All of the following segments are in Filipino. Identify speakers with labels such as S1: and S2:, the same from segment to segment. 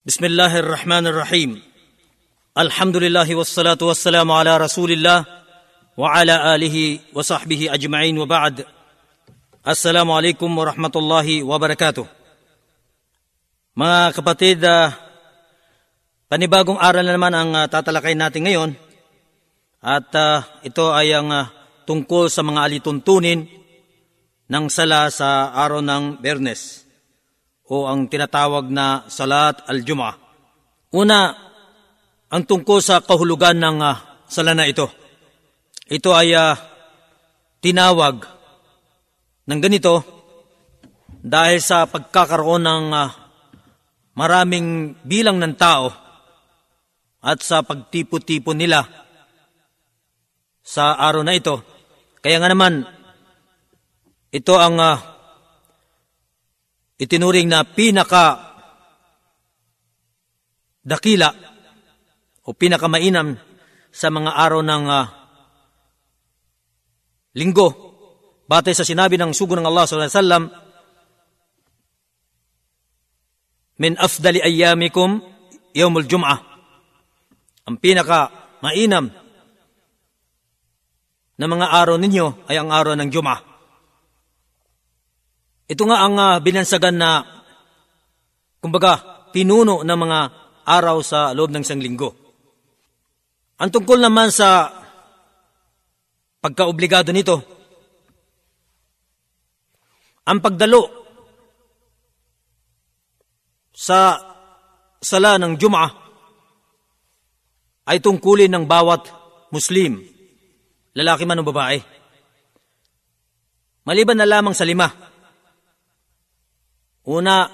S1: Bismillah ar-Rahman ar-Rahim. Alhamdulillahi wassalatu wassalamu ala rasulillah wa ala alihi wa sahbihi ajma'in wa ba'd. Assalamu alaikum wa rahmatullahi. Mga kapatid, panibagong aral na naman ang uh, tatalakay natin ngayon. At uh, ito ay ang uh, tungkol sa mga alituntunin ng sala sa araw ng Bernes o ang tinatawag na Salat al-Jum'ah. Una, ang tungkol sa kahulugan ng uh, sala na ito. Ito ay uh, tinawag ng ganito dahil sa pagkakaroon ng uh, maraming bilang ng tao at sa pagtipo-tipo nila sa araw na ito. Kaya nga naman, ito ang uh, itinuring na pinaka dakila o pinakamainam sa mga araw ng uh, linggo. Batay sa sinabi ng sugo ng Allah sallallahu alaihi wasallam, min afdali ayyamikum yawmul jum'ah. Ang pinaka mainam na mga araw ninyo ay ang araw ng Jum'ah. Ito nga ang uh, binansagan na kumbaga pinuno ng mga araw sa loob ng isang linggo. Ang tungkol naman sa pagkaobligado nito, ang pagdalo sa sala ng Jum'ah ay tungkulin ng bawat Muslim, lalaki man o babae. Maliban na lamang sa lima. Una,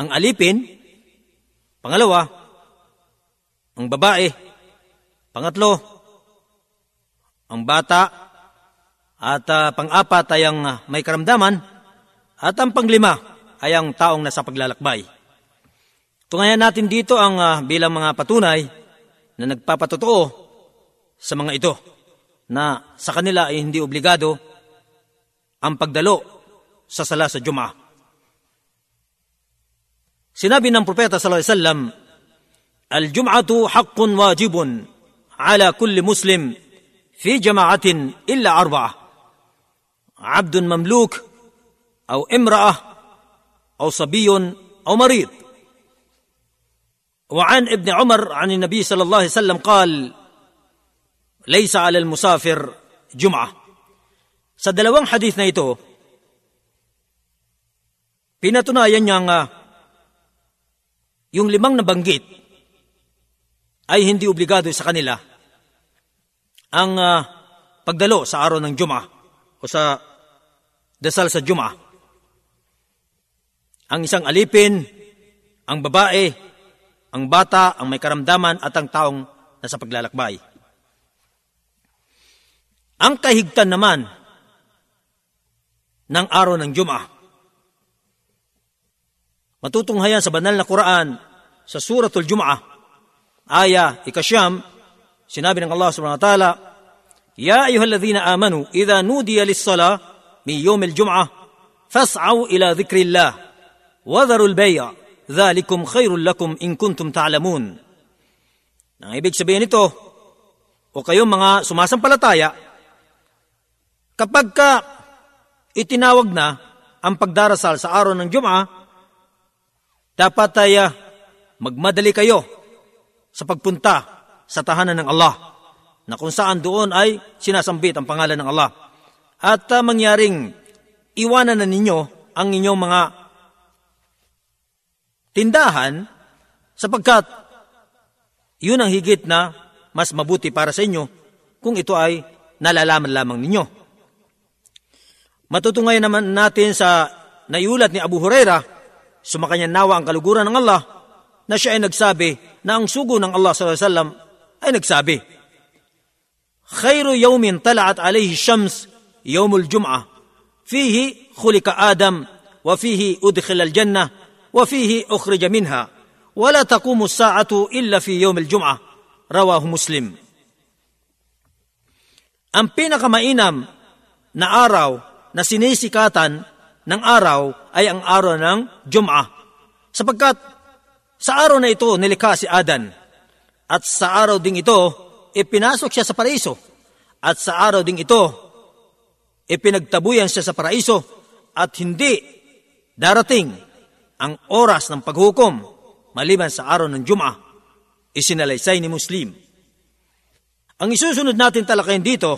S1: ang alipin. Pangalawa, ang babae. Pangatlo, ang bata. At uh, pang-apat ay ang uh, may karamdaman. At ang panglima ay ang taong nasa paglalakbay. Tungayan natin dito ang uh, bilang mga patunay na nagpapatotoo sa mga ito na sa kanila ay hindi obligado ang pagdalo sa sala sa Jum'ah. Sinabi ng propeta sallallahu alaihi wasallam, "Al-jum'atu haqqun wajibun ala kulli muslim fi jama'atin illa arba'ah. 'Abdun mamluk aw imra'ah aw sabiyyun aw marid." وعن ابن عمر عن النبي صلى الله عليه وسلم قال ليس على المسافر جمعة sa dalawang hadith na ito pinatunayan niya nga yung limang nabanggit ay hindi obligado sa kanila ang uh, pagdalo sa araw ng Juma o sa dasal sa Juma. Ang isang alipin, ang babae, ang bata, ang may karamdaman at ang taong nasa paglalakbay. Ang kahigtan naman ng araw ng Juma. Matutunghayan sa banal na Quran sa suratul Jum'ah, aya ikasyam, sinabi ng Allah subhanahu wa ta'ala, Ya ayuhalladhina amanu, idha nudiya lis-sala min yawm al-jum'ah, fas'aw ila dhikrillah, wa dharu al-bay'a, dhalikum khairul lakum in kuntum ta'lamun. Ang ibig sabihin nito, o kayong mga sumasampalataya, kapag ka itinawag na ang pagdarasal sa araw ng Jum'ah, dapat ay uh, magmadali kayo sa pagpunta sa tahanan ng Allah na kung saan doon ay sinasambit ang pangalan ng Allah. At uh, mangyaring iwanan na ninyo ang inyong mga tindahan sapagkat yun ang higit na mas mabuti para sa inyo kung ito ay nalalaman lamang ninyo. Matutungay naman natin sa naiulat ni Abu Huraira, sumakanya nawa ang kaluguran ng Allah, na siya ay nagsabi na ang sugo ng Allah s.a.w. ay nagsabi, Khayru yawmin tala'at alayhi shams yawmul jum'ah, fihi khulika Adam, wa fihi udkhil al-jannah, wa fihi ukhrija minha, wala taqumu as-sa'atu illa fi yawmil jum'ah, rawahu Muslim. Ang pinakamainam na araw na sinisikatan ng araw ay ang araw ng Jum'ah. Sapagkat Sa araw na ito, nilikha si Adan. At sa araw ding ito, ipinasok siya sa paraiso. At sa araw ding ito, ipinagtabuyan siya sa paraiso at hindi darating ang oras ng paghukom maliban sa araw ng Jum'ah. Isinalaysay ni Muslim. Ang isusunod natin talakayin dito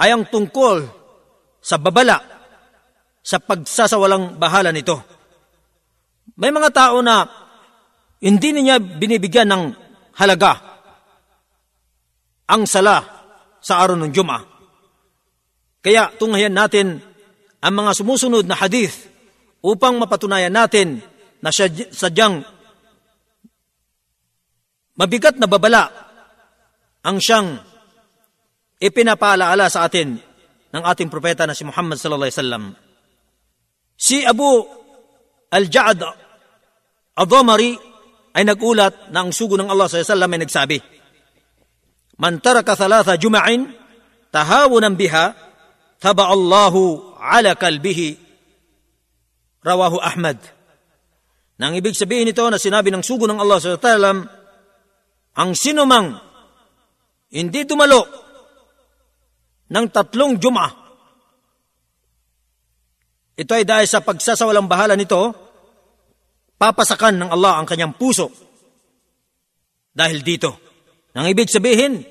S1: ay ang tungkol sa babala sa pagsasawalang bahala nito. May mga tao na hindi niya binibigyan ng halaga ang sala sa araw ng Juma. Kaya tunghayan natin ang mga sumusunod na hadith upang mapatunayan natin na sadyang mabigat na babala ang siyang ipinapaalaala sa atin ng ating propeta na si Muhammad sallallahu alaihi wasallam. Si Abu Al-Ja'ad Adhamari ay nagulat na ang sugo ng Allah wasallam ay nagsabi, Man taraka thalatha juma'in tahawunan biha taba Allahu ala kalbihi rawahu Ahmad. Nang ibig sabihin nito na sinabi ng sugo ng Allah alaihi wasallam, ang sinumang hindi dumalo ng tatlong Juma. Ito ay dahil sa pagsasawalang bahala nito, papasakan ng Allah ang kanyang puso. Dahil dito, nang ibig sabihin,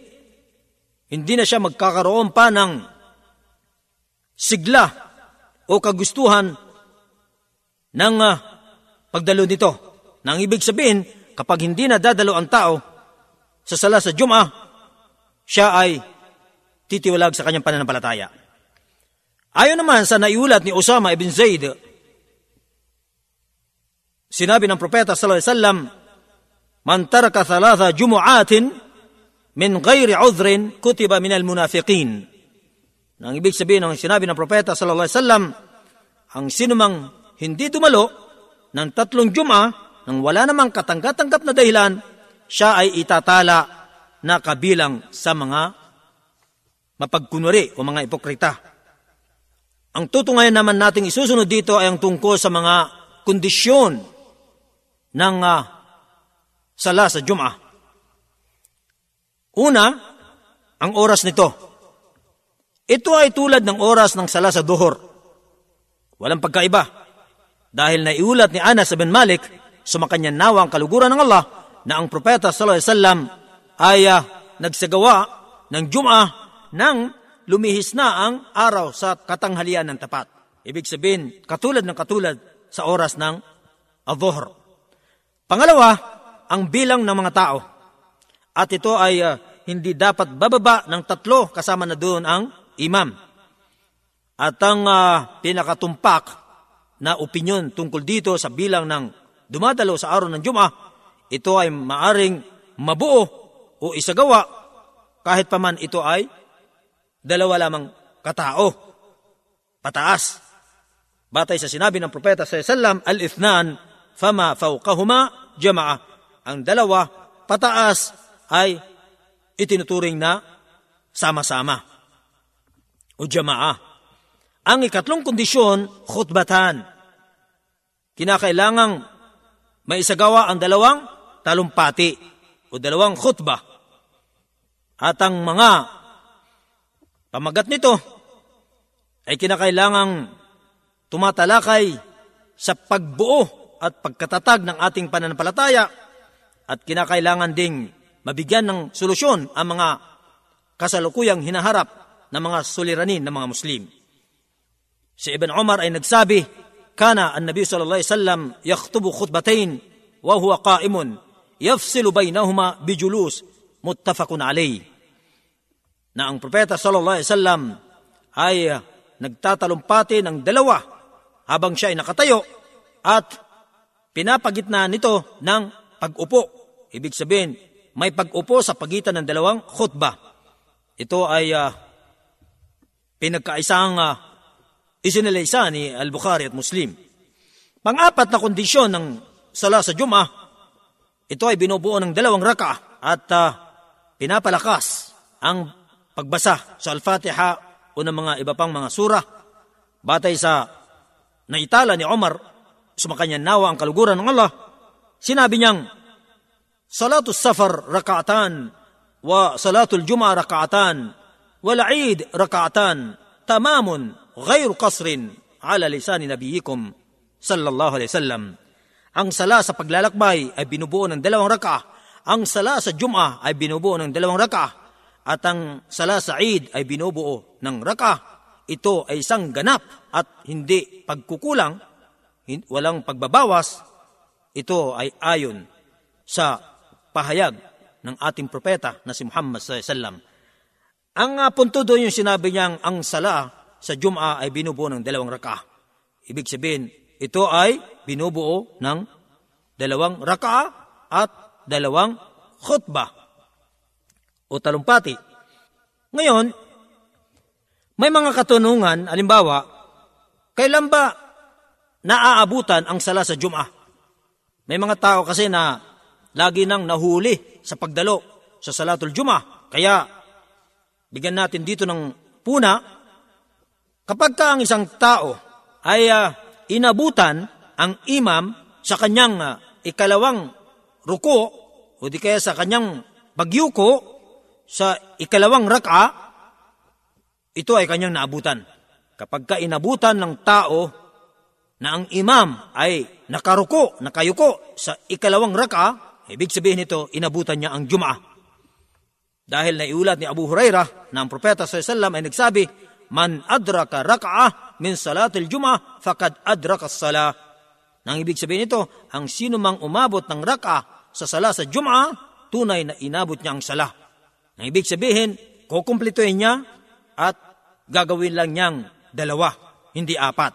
S1: hindi na siya magkakaroon pa ng sigla o kagustuhan ng uh, pagdalo nito. Nang ibig sabihin, kapag hindi na dadalo ang tao sa sala sa Jum'ah, siya ay titiwalag sa kanyang pananampalataya. Ayon naman sa naiulat ni Osama ibn Zaid, sinabi ng propeta sallallahu alaihi wasallam, Man taraka thalatha jumu'atin min ghairi udhrin kutiba min al-munafiqin. Nang ibig sabihin ng sinabi ng propeta sallallahu alaihi wasallam, ang sinumang hindi dumalo ng tatlong juma nang wala namang katanggat-tanggap na dahilan, siya ay itatala na kabilang sa mga mapagkunwari o mga ipokrita. Ang tutungayan naman nating isusunod dito ay ang tungkol sa mga kondisyon ng uh, sala sa Jum'ah. Una, ang oras nito. Ito ay tulad ng oras ng sala sa duhor. Walang pagkaiba. Dahil naiulat ni Anas bin Malik, sumakanya nawa ang kaluguran ng Allah na ang propeta sallallahu alaihi wasallam ay uh, nagsagawa ng Jum'ah nang lumihis na ang araw sa katanghalian ng tapat. Ibig sabihin, katulad ng katulad sa oras ng adhuhr. Pangalawa, ang bilang ng mga tao. At ito ay uh, hindi dapat bababa ng tatlo kasama na doon ang imam. At ang uh, pinakatumpak na opinyon tungkol dito sa bilang ng dumadalo sa araw ng Jum'ah, ito ay maaring mabuo o isagawa kahit paman ito ay dalawa lamang katao. Pataas. Batay sa sinabi ng propeta sa sallam, al-ithnan, fama fawqahuma jama'a. Ang dalawa, pataas, ay itinuturing na sama-sama o jama'a. Ang ikatlong kondisyon, khutbatan. Kinakailangang maisagawa ang dalawang talumpati o dalawang khutbah. At ang mga Pamagat nito ay kinakailangang tumatalakay sa pagbuo at pagkatatag ng ating pananampalataya at kinakailangan ding mabigyan ng solusyon ang mga kasalukuyang hinaharap ng mga suliranin ng mga Muslim. Si Ibn Umar ay nagsabi, Kana ang Nabi sallallahu alaihi wasallam yakhtubu khutbatain wa huwa qa'imun yafsilu bainahuma bijulus muttafaqun alayh na ang propeta sallallahu alaihi wasallam ay nagtatalumpati ng dalawa habang siya ay nakatayo at pinapagitna nito ng pag-upo. Ibig sabihin, may pag-upo sa pagitan ng dalawang khutbah. Ito ay uh, pinagkaisang uh, isinilaysa ni Al-Bukhari at Muslim. Pang-apat na kondisyon ng sala sa Jum'ah, ito ay binubuo ng dalawang raka at uh, pinapalakas ang pagbasa sa Al-Fatiha o ng mga iba pang mga sura batay sa naitala ni Omar sumakanya nawa ang kaluguran ng Allah sinabi niyang, Salatul safar raka'atan, wa salatul juma raka'atan, wal eid raka'atan, tamamun, ghayru kasrin, ala lisani nabiyikum, sallallahu alaihi wasallam. Ang sala sa paglalakbay ay binubuo ng dalawang raka. Ang sala sa Jum'ah ay binubuo ng dalawang raka. At ang sala sa Eid ay binubuo ng raka. Ito ay isang ganap at hindi pagkukulang, walang pagbabawas. Ito ay ayon sa pahayag ng ating propeta na si Muhammad sallallahu Ang uh, punto doon yung sinabi niyang ang sala sa Jum'a ay binubuo ng dalawang raka. Ibig sabihin, ito ay binubuo ng dalawang raka at dalawang khutbah o talumpati. Ngayon, may mga katunungan, alimbawa, kailan ba naaabutan ang sala sa Jum'ah? May mga tao kasi na lagi nang nahuli sa pagdalo sa Salatul Jum'ah. Kaya, bigyan natin dito ng puna, kapag ka ang isang tao ay uh, inabutan ang imam sa kanyang uh, ikalawang ruko o di kaya sa kanyang pagyuko sa ikalawang raka, ito ay kanyang naabutan. Kapag ka inabutan ng tao na ang imam ay nakaruko, nakayuko sa ikalawang raka, ibig sabihin nito, inabutan niya ang Jum'ah. Dahil naiulat ni Abu Hurairah na ang propeta sallallahu ay nagsabi, Man adraka raka'ah min salatil jum'ah fakad adraka salah. Nang ibig sabihin nito, ang sino mang umabot ng raka sa sala sa jum'ah, tunay na inabot niya ang sala. Nang ibig sabihin, kukumplituhin niya at gagawin lang niyang dalawa, hindi apat.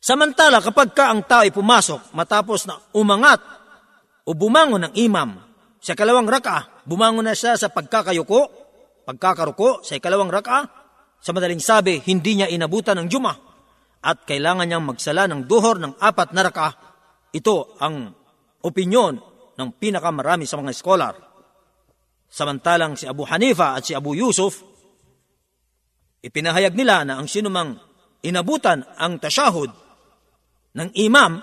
S1: Samantala, kapag ka ang tao ay pumasok matapos na umangat o bumangon ng imam sa kalawang raka, bumangon na siya sa pagkakayuko, pagkakaruko sa ikalawang raka, sa madaling sabi, hindi niya inabutan ng Juma at kailangan niyang magsala ng duhor ng apat na raka. Ito ang opinyon ng pinakamarami sa mga scholar. Samantalang si Abu Hanifa at si Abu Yusuf, ipinahayag nila na ang sinumang inabutan ang tasyahud ng imam,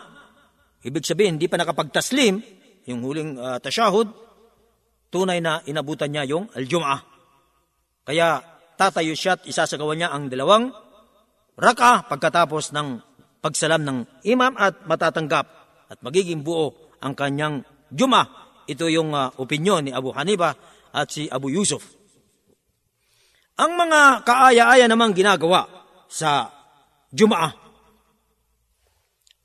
S1: ibig sabihin hindi pa nakapagtaslim, yung huling uh, tasyahud, tunay na inabutan niya yung al-jum'ah. Kaya tatayo siya at isasagawa niya ang dalawang raka pagkatapos ng pagsalam ng imam at matatanggap at magiging buo ang kanyang juma. Ito yung uh, opinyon ni Abu Hanifa at si Abu Yusuf. Ang mga kaaya-aya namang ginagawa sa Jumaa,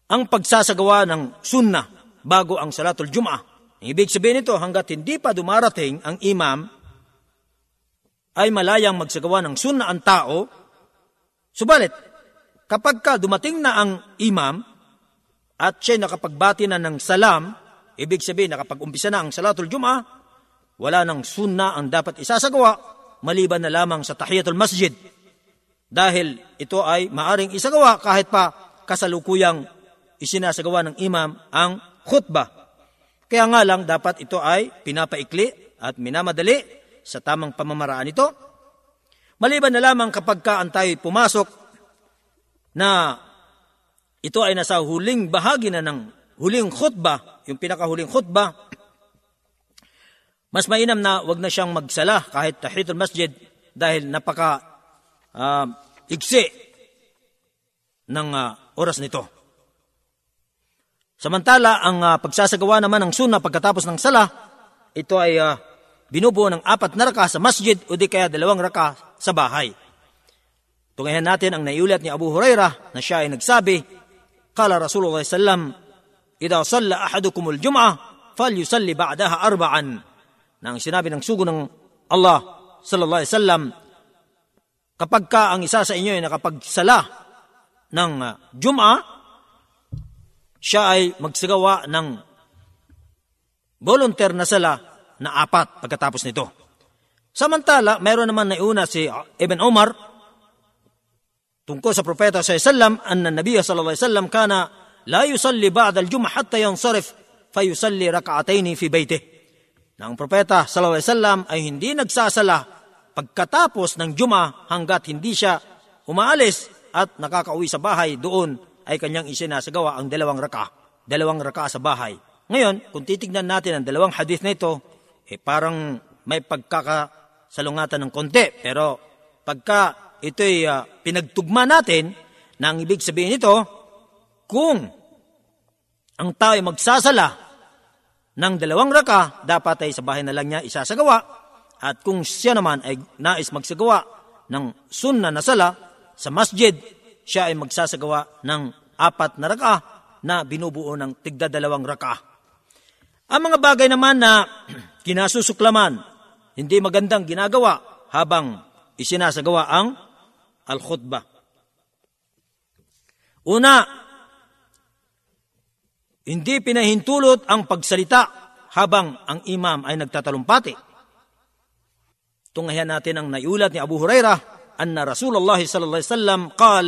S1: ang pagsasagawa ng sunnah bago ang salatul Jumaa. Ibig sabihin nito, hanggat hindi pa dumarating ang imam ay malayang magsagawa ng sunna ang tao. Subalit, kapag ka dumating na ang imam at siya nakapagbati na ng salam, ibig sabihin nakapag-umpisa na ang salatul juma, wala nang sunna ang dapat isasagawa maliban na lamang sa tahiyatul masjid. Dahil ito ay maaring isagawa kahit pa kasalukuyang isinasagawa ng imam ang khutbah. Kaya nga lang dapat ito ay pinapaikli at minamadali sa tamang pamamaraan ito. Maliban na lamang kapag ka ang tayo pumasok na ito ay nasa huling bahagi na ng huling khutbah, yung pinakahuling khutbah, mas mainam na wag na siyang magsala kahit tahitul masjid dahil napaka uh, igsi ng uh, oras nito. Samantala, ang uh, pagsasagawa naman ng sunna pagkatapos ng sala, ito ay uh, binubuo ng apat na raka sa masjid o di kaya dalawang raka sa bahay. Tungayan natin ang naiulat ni Abu Hurairah na siya ay nagsabi, Kala Rasulullah sallam, Ida salla ahadukum al-jum'ah, falyusalli ba'daha arba'an. Nang sinabi ng sugo ng Allah sallallahu alaihi wasallam, kapag ka ang isa sa inyo ay nakapagsala ng uh, Jum'a, siya ay magsagawa ng volunteer na sala na apat pagkatapos nito. Samantala, mayroon naman nauna si Ibn Umar tungkol sa propeta sa sallam anna nabiya sallallahu alaihi wasallam kana la yusalli ba'da al-jum'ah hatta yansarif fayusalli rak'atayn fi baytih. Na ang propeta sallallahu alaihi wasallam ay hindi nagsasala pagkatapos ng Juma hanggat hindi siya umaalis at nakakauwi sa bahay doon ay kanyang isinasagawa ang dalawang raka. dalawang raka sa bahay. Ngayon, kung titignan natin ang dalawang hadith na ito, eh parang may pagkakasalungatan ng konti. Pero pagka ito'y uh, pinagtugma natin, na ang ibig sabihin nito, kung ang tao ay magsasala ng dalawang raka, dapat ay sa bahay na lang niya isasagawa. At kung siya naman ay nais magsagawa ng sunna na sala sa masjid, siya ay magsasagawa ng apat na raka na binubuo ng tigda dalawang raka. Ang mga bagay naman na kinasusuklaman, hindi magandang ginagawa habang isinasagawa ang al-khutbah. Una, hindi pinahintulot ang pagsalita habang ang imam ay nagtatalumpati. Tunghayan natin ang naiulat ni Abu Hurairah anna Rasulullah sallallahu alaihi wasallam qal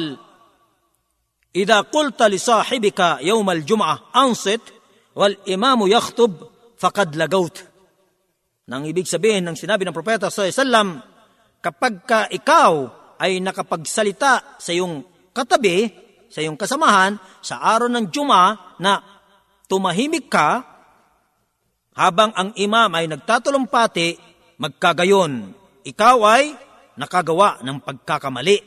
S1: li sahibika yawm al-jum'ah ansit wal imamu yakhtub faqad lagawt. Nang ibig sabihin ng sinabi ng propeta alaihi wasallam kapag ka ikaw ay nakapagsalita sa iyong katabi, sa iyong kasamahan, sa araw ng Juma na tumahimik ka, habang ang imam ay nagtatulumpati, magkagayon. Ikaw ay nakagawa ng pagkakamali.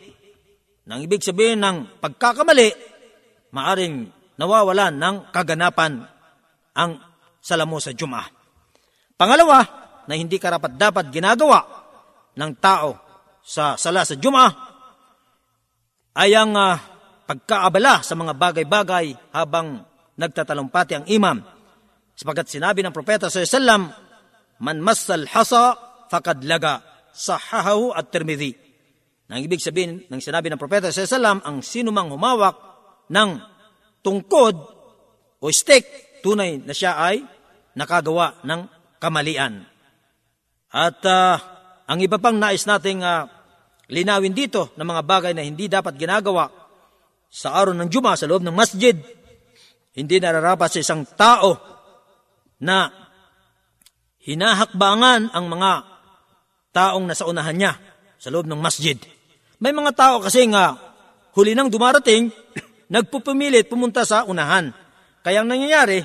S1: Nang ibig sabihin ng pagkakamali, maaring nawawalan ng kaganapan ang salamo sa Juma. Pangalawa, na hindi karapat dapat ginagawa ng tao sa sala sa Juma ay ang uh, pagkaabala sa mga bagay-bagay habang nagtatalumpati ang imam. Sapagat sinabi ng propeta sa sallam, Man massal hasa fakad laga sahahahu at termidhi. Nang ibig sabihin ng sinabi ng propeta sa sallam, ang sinumang humawak ng tungkod o stick, tunay na siya ay nakagawa ng kamalian. At uh, ang iba pang nais nating uh, linawin dito ng mga bagay na hindi dapat ginagawa sa araw ng Juma sa loob ng masjid hindi nararapat sa isang tao na hinahakbangan ang mga taong nasa unahan niya sa loob ng masjid. May mga tao kasi nga huli nang dumarating, nagpupumilit pumunta sa unahan. Kaya ang nangyayari,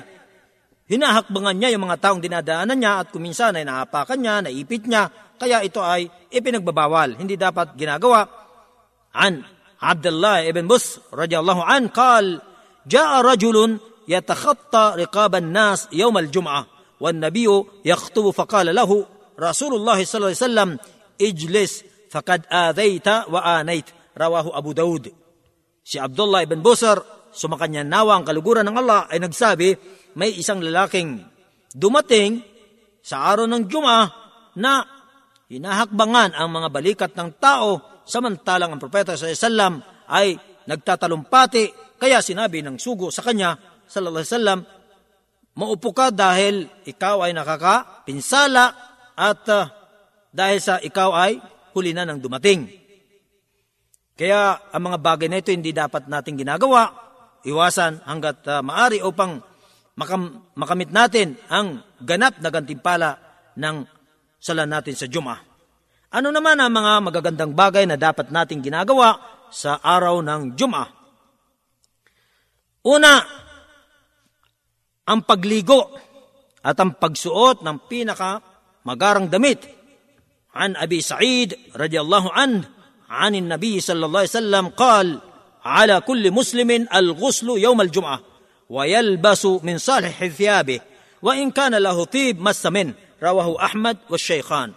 S1: hinahakbangan niya yung mga taong dinadaanan niya at kuminsan ay naapakan niya, naipit niya, kaya ito ay ipinagbabawal. Hindi dapat ginagawa. An Abdullah ibn Bus radiyallahu an, kal, جاء رجل يتخطى رقاب الناس يوم الجمعة والنبي يخطب فقال له رسول الله صلى الله عليه وسلم اجلس فقد آذيت وآنيت رواه أبو داود Si Abdullah ibn Busar, sumakanya nawa ang kaluguran ng Allah, ay nagsabi, may isang lalaking dumating sa araw ng Juma na hinahakbangan ang mga balikat ng tao samantalang ang propeta sa Islam ay nagtatalumpati kaya sinabi ng sugo sa kanya, sallallahu alaihi wasallam, maupo ka dahil ikaw ay nakakapinsala at uh, dahil sa ikaw ay huli na ng dumating. Kaya ang mga bagay na ito hindi dapat nating ginagawa, iwasan hanggat uh, maari upang makam- makamit natin ang ganap na gantimpala ng sala natin sa Juma. Ano naman ang mga magagandang bagay na dapat nating ginagawa sa araw ng Juma? Una, ang pagligo at ang pagsuot ng pinaka magarang damit. An Abi Sa'id radiyallahu an, anin Nabi sallallahu alaihi wasallam qal, ala kulli muslimin al-ghuslu yawm al-jum'ah wa yalbasu min salih thiyabih wa in kana lahu tib massa min rawahu Ahmad wa Shaykhan.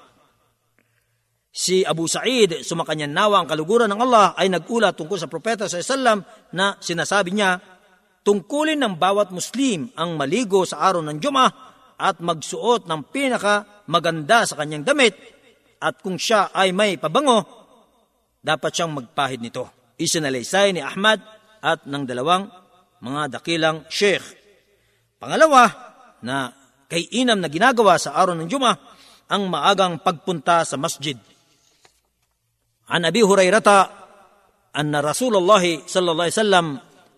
S1: Si Abu Sa'id, sumakanyan nawa ang kaluguran ng Allah, ay nagulat tungkol sa propeta sa Islam na sinasabi niya, tungkulin ng bawat Muslim ang maligo sa araw ng Juma at magsuot ng pinaka maganda sa kanyang damit at kung siya ay may pabango, dapat siyang magpahid nito. Isinalaysay ni Ahmad at ng dalawang mga dakilang sheikh. Pangalawa, na kay inam na ginagawa sa araw ng Juma ang maagang pagpunta sa masjid. An Abi Hurairata anna Rasulullah sallallahu alaihi wasallam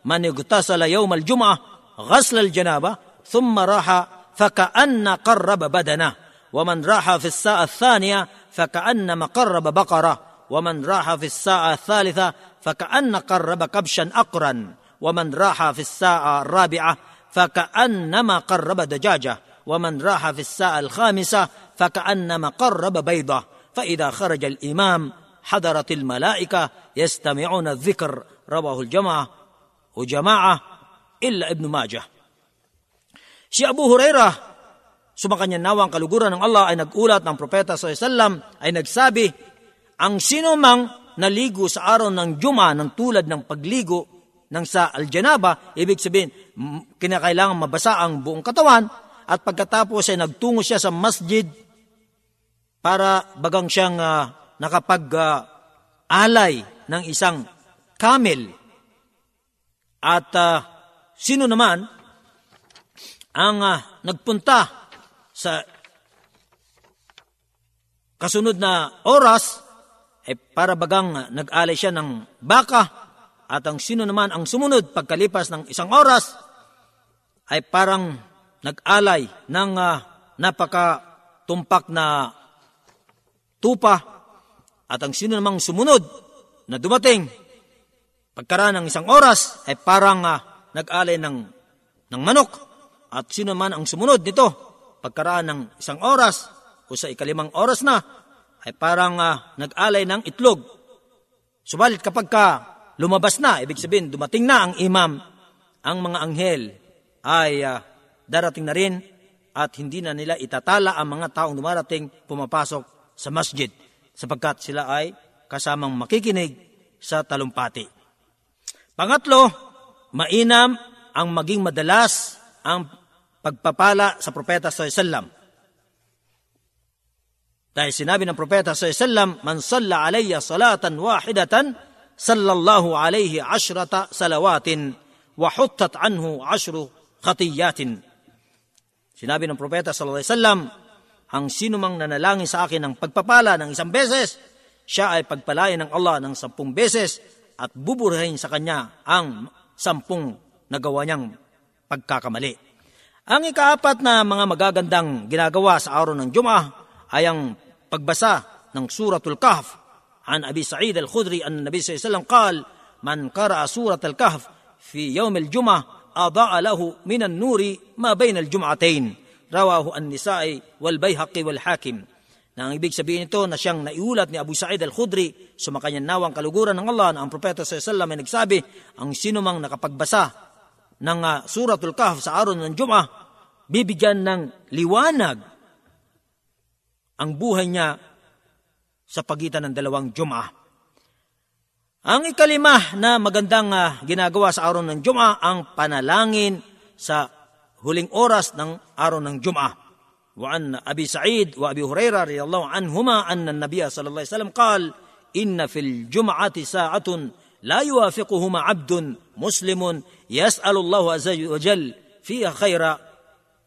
S1: من اغتسل يوم الجمعة غسل الجنابة ثم راح فكأن قرب بدنه ومن راح في الساعة الثانية فكأنما قرب بقرة ومن راح في الساعة الثالثة فكأن قرب كبشا أقرا ومن راح في الساعة الرابعة فكأنما قرب دجاجة ومن راح في الساعة الخامسة فكأنما قرب بيضة. فإذا خرج الإمام حضرت الملائكة يستمعون الذكر رواه الجماعة وجماعة إلا ابن ماجه Si Abu Hurairah, sumakanya nawang kaluguran ng Allah ay nagulat ng Propeta SAW ay nagsabi, ang sino mang naligo sa araw ng Juma ng tulad ng pagligo ng sa Aljanaba, ibig sabihin, kinakailangan mabasa ang buong katawan at pagkatapos ay nagtungo siya sa masjid para bagang siyang uh, nakapag-alay uh, ng isang camel. at uh, sino naman ang uh, nagpunta sa kasunod na oras ay para bagang nag-alay siya ng baka? At ang sino naman ang sumunod pagkalipas ng isang oras ay parang nag-alay ng uh, napaka-tumpak na tupa? At ang sino namang sumunod na dumating pagkaraan ng isang oras ay parang uh, nag-alay ng, ng manok at sino man ang sumunod nito, pagkaraan ng isang oras o sa ikalimang oras na, ay parang uh, nag-alay ng itlog. Subalit kapag ka lumabas na, ibig sabihin dumating na ang imam, ang mga anghel ay uh, darating na rin at hindi na nila itatala ang mga taong dumarating pumapasok sa masjid sapagkat sila ay kasamang makikinig sa talumpati. Pangatlo, mainam ang maging madalas ang pagpapala sa propeta sallallahu Dahil sinabi ng propeta sallallahu man salla alayya salatan wahidatan sallallahu alayhi ashrata salawatin wa huttat anhu ashru khatiyatin. Sinabi ng propeta sallallahu alaihi wasallam, ang sino mang nanalangin sa akin ng pagpapala ng isang beses, siya ay pagpalain ng Allah ng sampung beses at buburahin sa kanya ang sampung nagawa niyang pagkakamali. Ang ikaapat na mga magagandang ginagawa sa araw ng Jum'ah ay ang pagbasa ng Suratul Kahf. An Abi Sa'id al-Khudri an Nabi sallallahu alaihi wasallam qal, "Man qara'a Suratul Kahf fi yawm al-Jum'ah adaa lahu min an-nuri ma bayna al-jum'atayn." Rawahu an-Nisa'i wal Baihaqi wal Hakim na ang ibig sabihin nito na siyang naiulat ni Abu Sa'id al-Khudri sumakanyang nawang kaluguran ng Allah na ang Propeta alaihi wasallam ay nagsabi ang sino mang nakapagbasa ng uh, Suratul Kahf sa araw ng Jum'ah, bibigyan ng liwanag ang buhay niya sa pagitan ng dalawang Jum'ah. Ang ikalima na magandang uh, ginagawa sa araw ng Jum'ah ang panalangin sa huling oras ng araw ng Jum'ah. وعن أبي سعيد وأبي هريرة رضي الله عنهما أن النبي صلى الله عليه وسلم قال إن في الجمعة ساعة لا يوافقهما عبد مسلم يسأل الله عز وجل فيها خيرا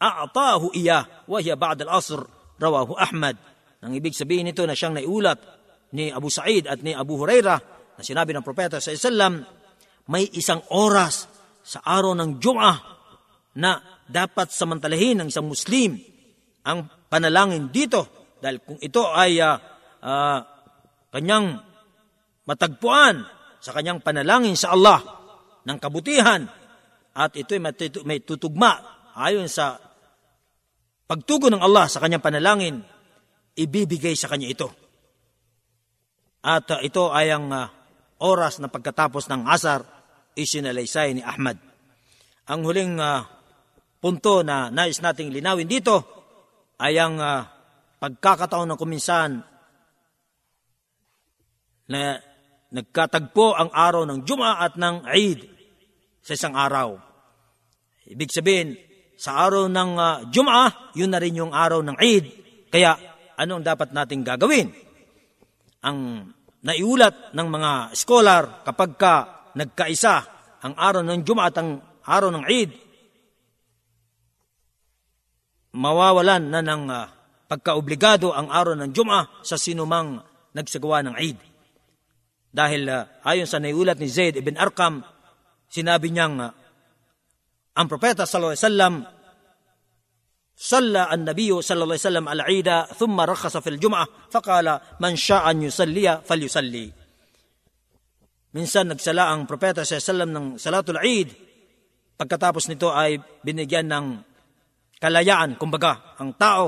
S1: أعطاه إياه وهي بعد العصر رواه أحمد Nang ibig sabihin nito na siyang naiulat ni Abu Sa'id at ni Abu Huraira na sinabi ng Propeta sa Islam, may isang oras sa araw ng Jum'ah na dapat samantalahin ng isang Muslim ang panalangin dito dahil kung ito ay uh, uh, kanyang matagpuan sa kanyang panalangin sa Allah ng kabutihan at ito ay may tutugma ayon sa pagtugon ng Allah sa kanyang panalangin, ibibigay sa kanya ito. At uh, ito ay ang uh, oras na pagkatapos ng asar, isinalaysay ni Ahmad. Ang huling uh, punto na nais nating linawin dito ay ang uh, pagkakataon ng kuminsan na nagkatagpo ang araw ng Juma at ng Eid sa isang araw. Ibig sabihin, sa araw ng uh, Juma, yun na rin yung araw ng Eid. Kaya, ano ang dapat nating gagawin? Ang naiulat ng mga scholar kapag ka nagkaisa ang araw ng Juma at ang araw ng Eid, mawawalan na ng uh, pagkaobligado ang araw ng Juma sa sinumang nagsagawa ng Eid. Dahil uh, ayon sa naiulat ni Zaid ibn Arqam, sinabi niyang uh, ang propeta sallallahu alaihi wasallam صلى النبي صلى الله عليه وسلم العيد ثم رخص في الجمعة فقال من شاء أن يصلي فليصلي Minsan nagsala ang propeta sa sallam ng salatul Eid pagkatapos nito ay binigyan ng kalayaan, kumbaga, ang tao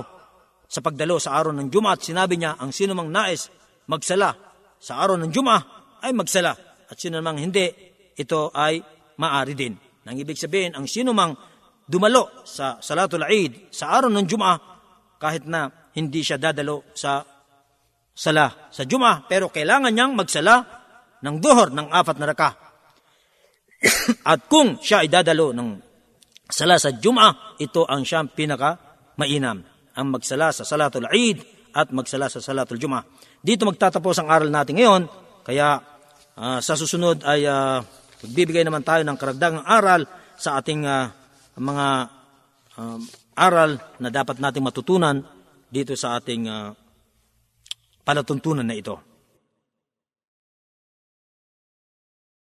S1: sa pagdalo sa araw ng Juma at sinabi niya, ang sino mang nais magsala sa araw ng Juma ay magsala. At sino mang hindi, ito ay maari din. Nang ibig sabihin, ang sino mang dumalo sa Salatul Eid sa araw ng Juma, kahit na hindi siya dadalo sa sala sa Juma, pero kailangan niyang magsala ng duhor ng apat na raka. At kung siya ay dadalo ng sala sa Juma, ito ang siyang pinaka mainam. Ang magsala sa Salatul Eid at magsala sa Salatul Juma. Dito magtatapos ang aral natin ngayon, kaya uh, sa susunod ay uh, magbibigay naman tayo ng karagdagang aral sa ating uh, mga uh, aral na dapat nating matutunan dito sa ating uh, palatuntunan na ito.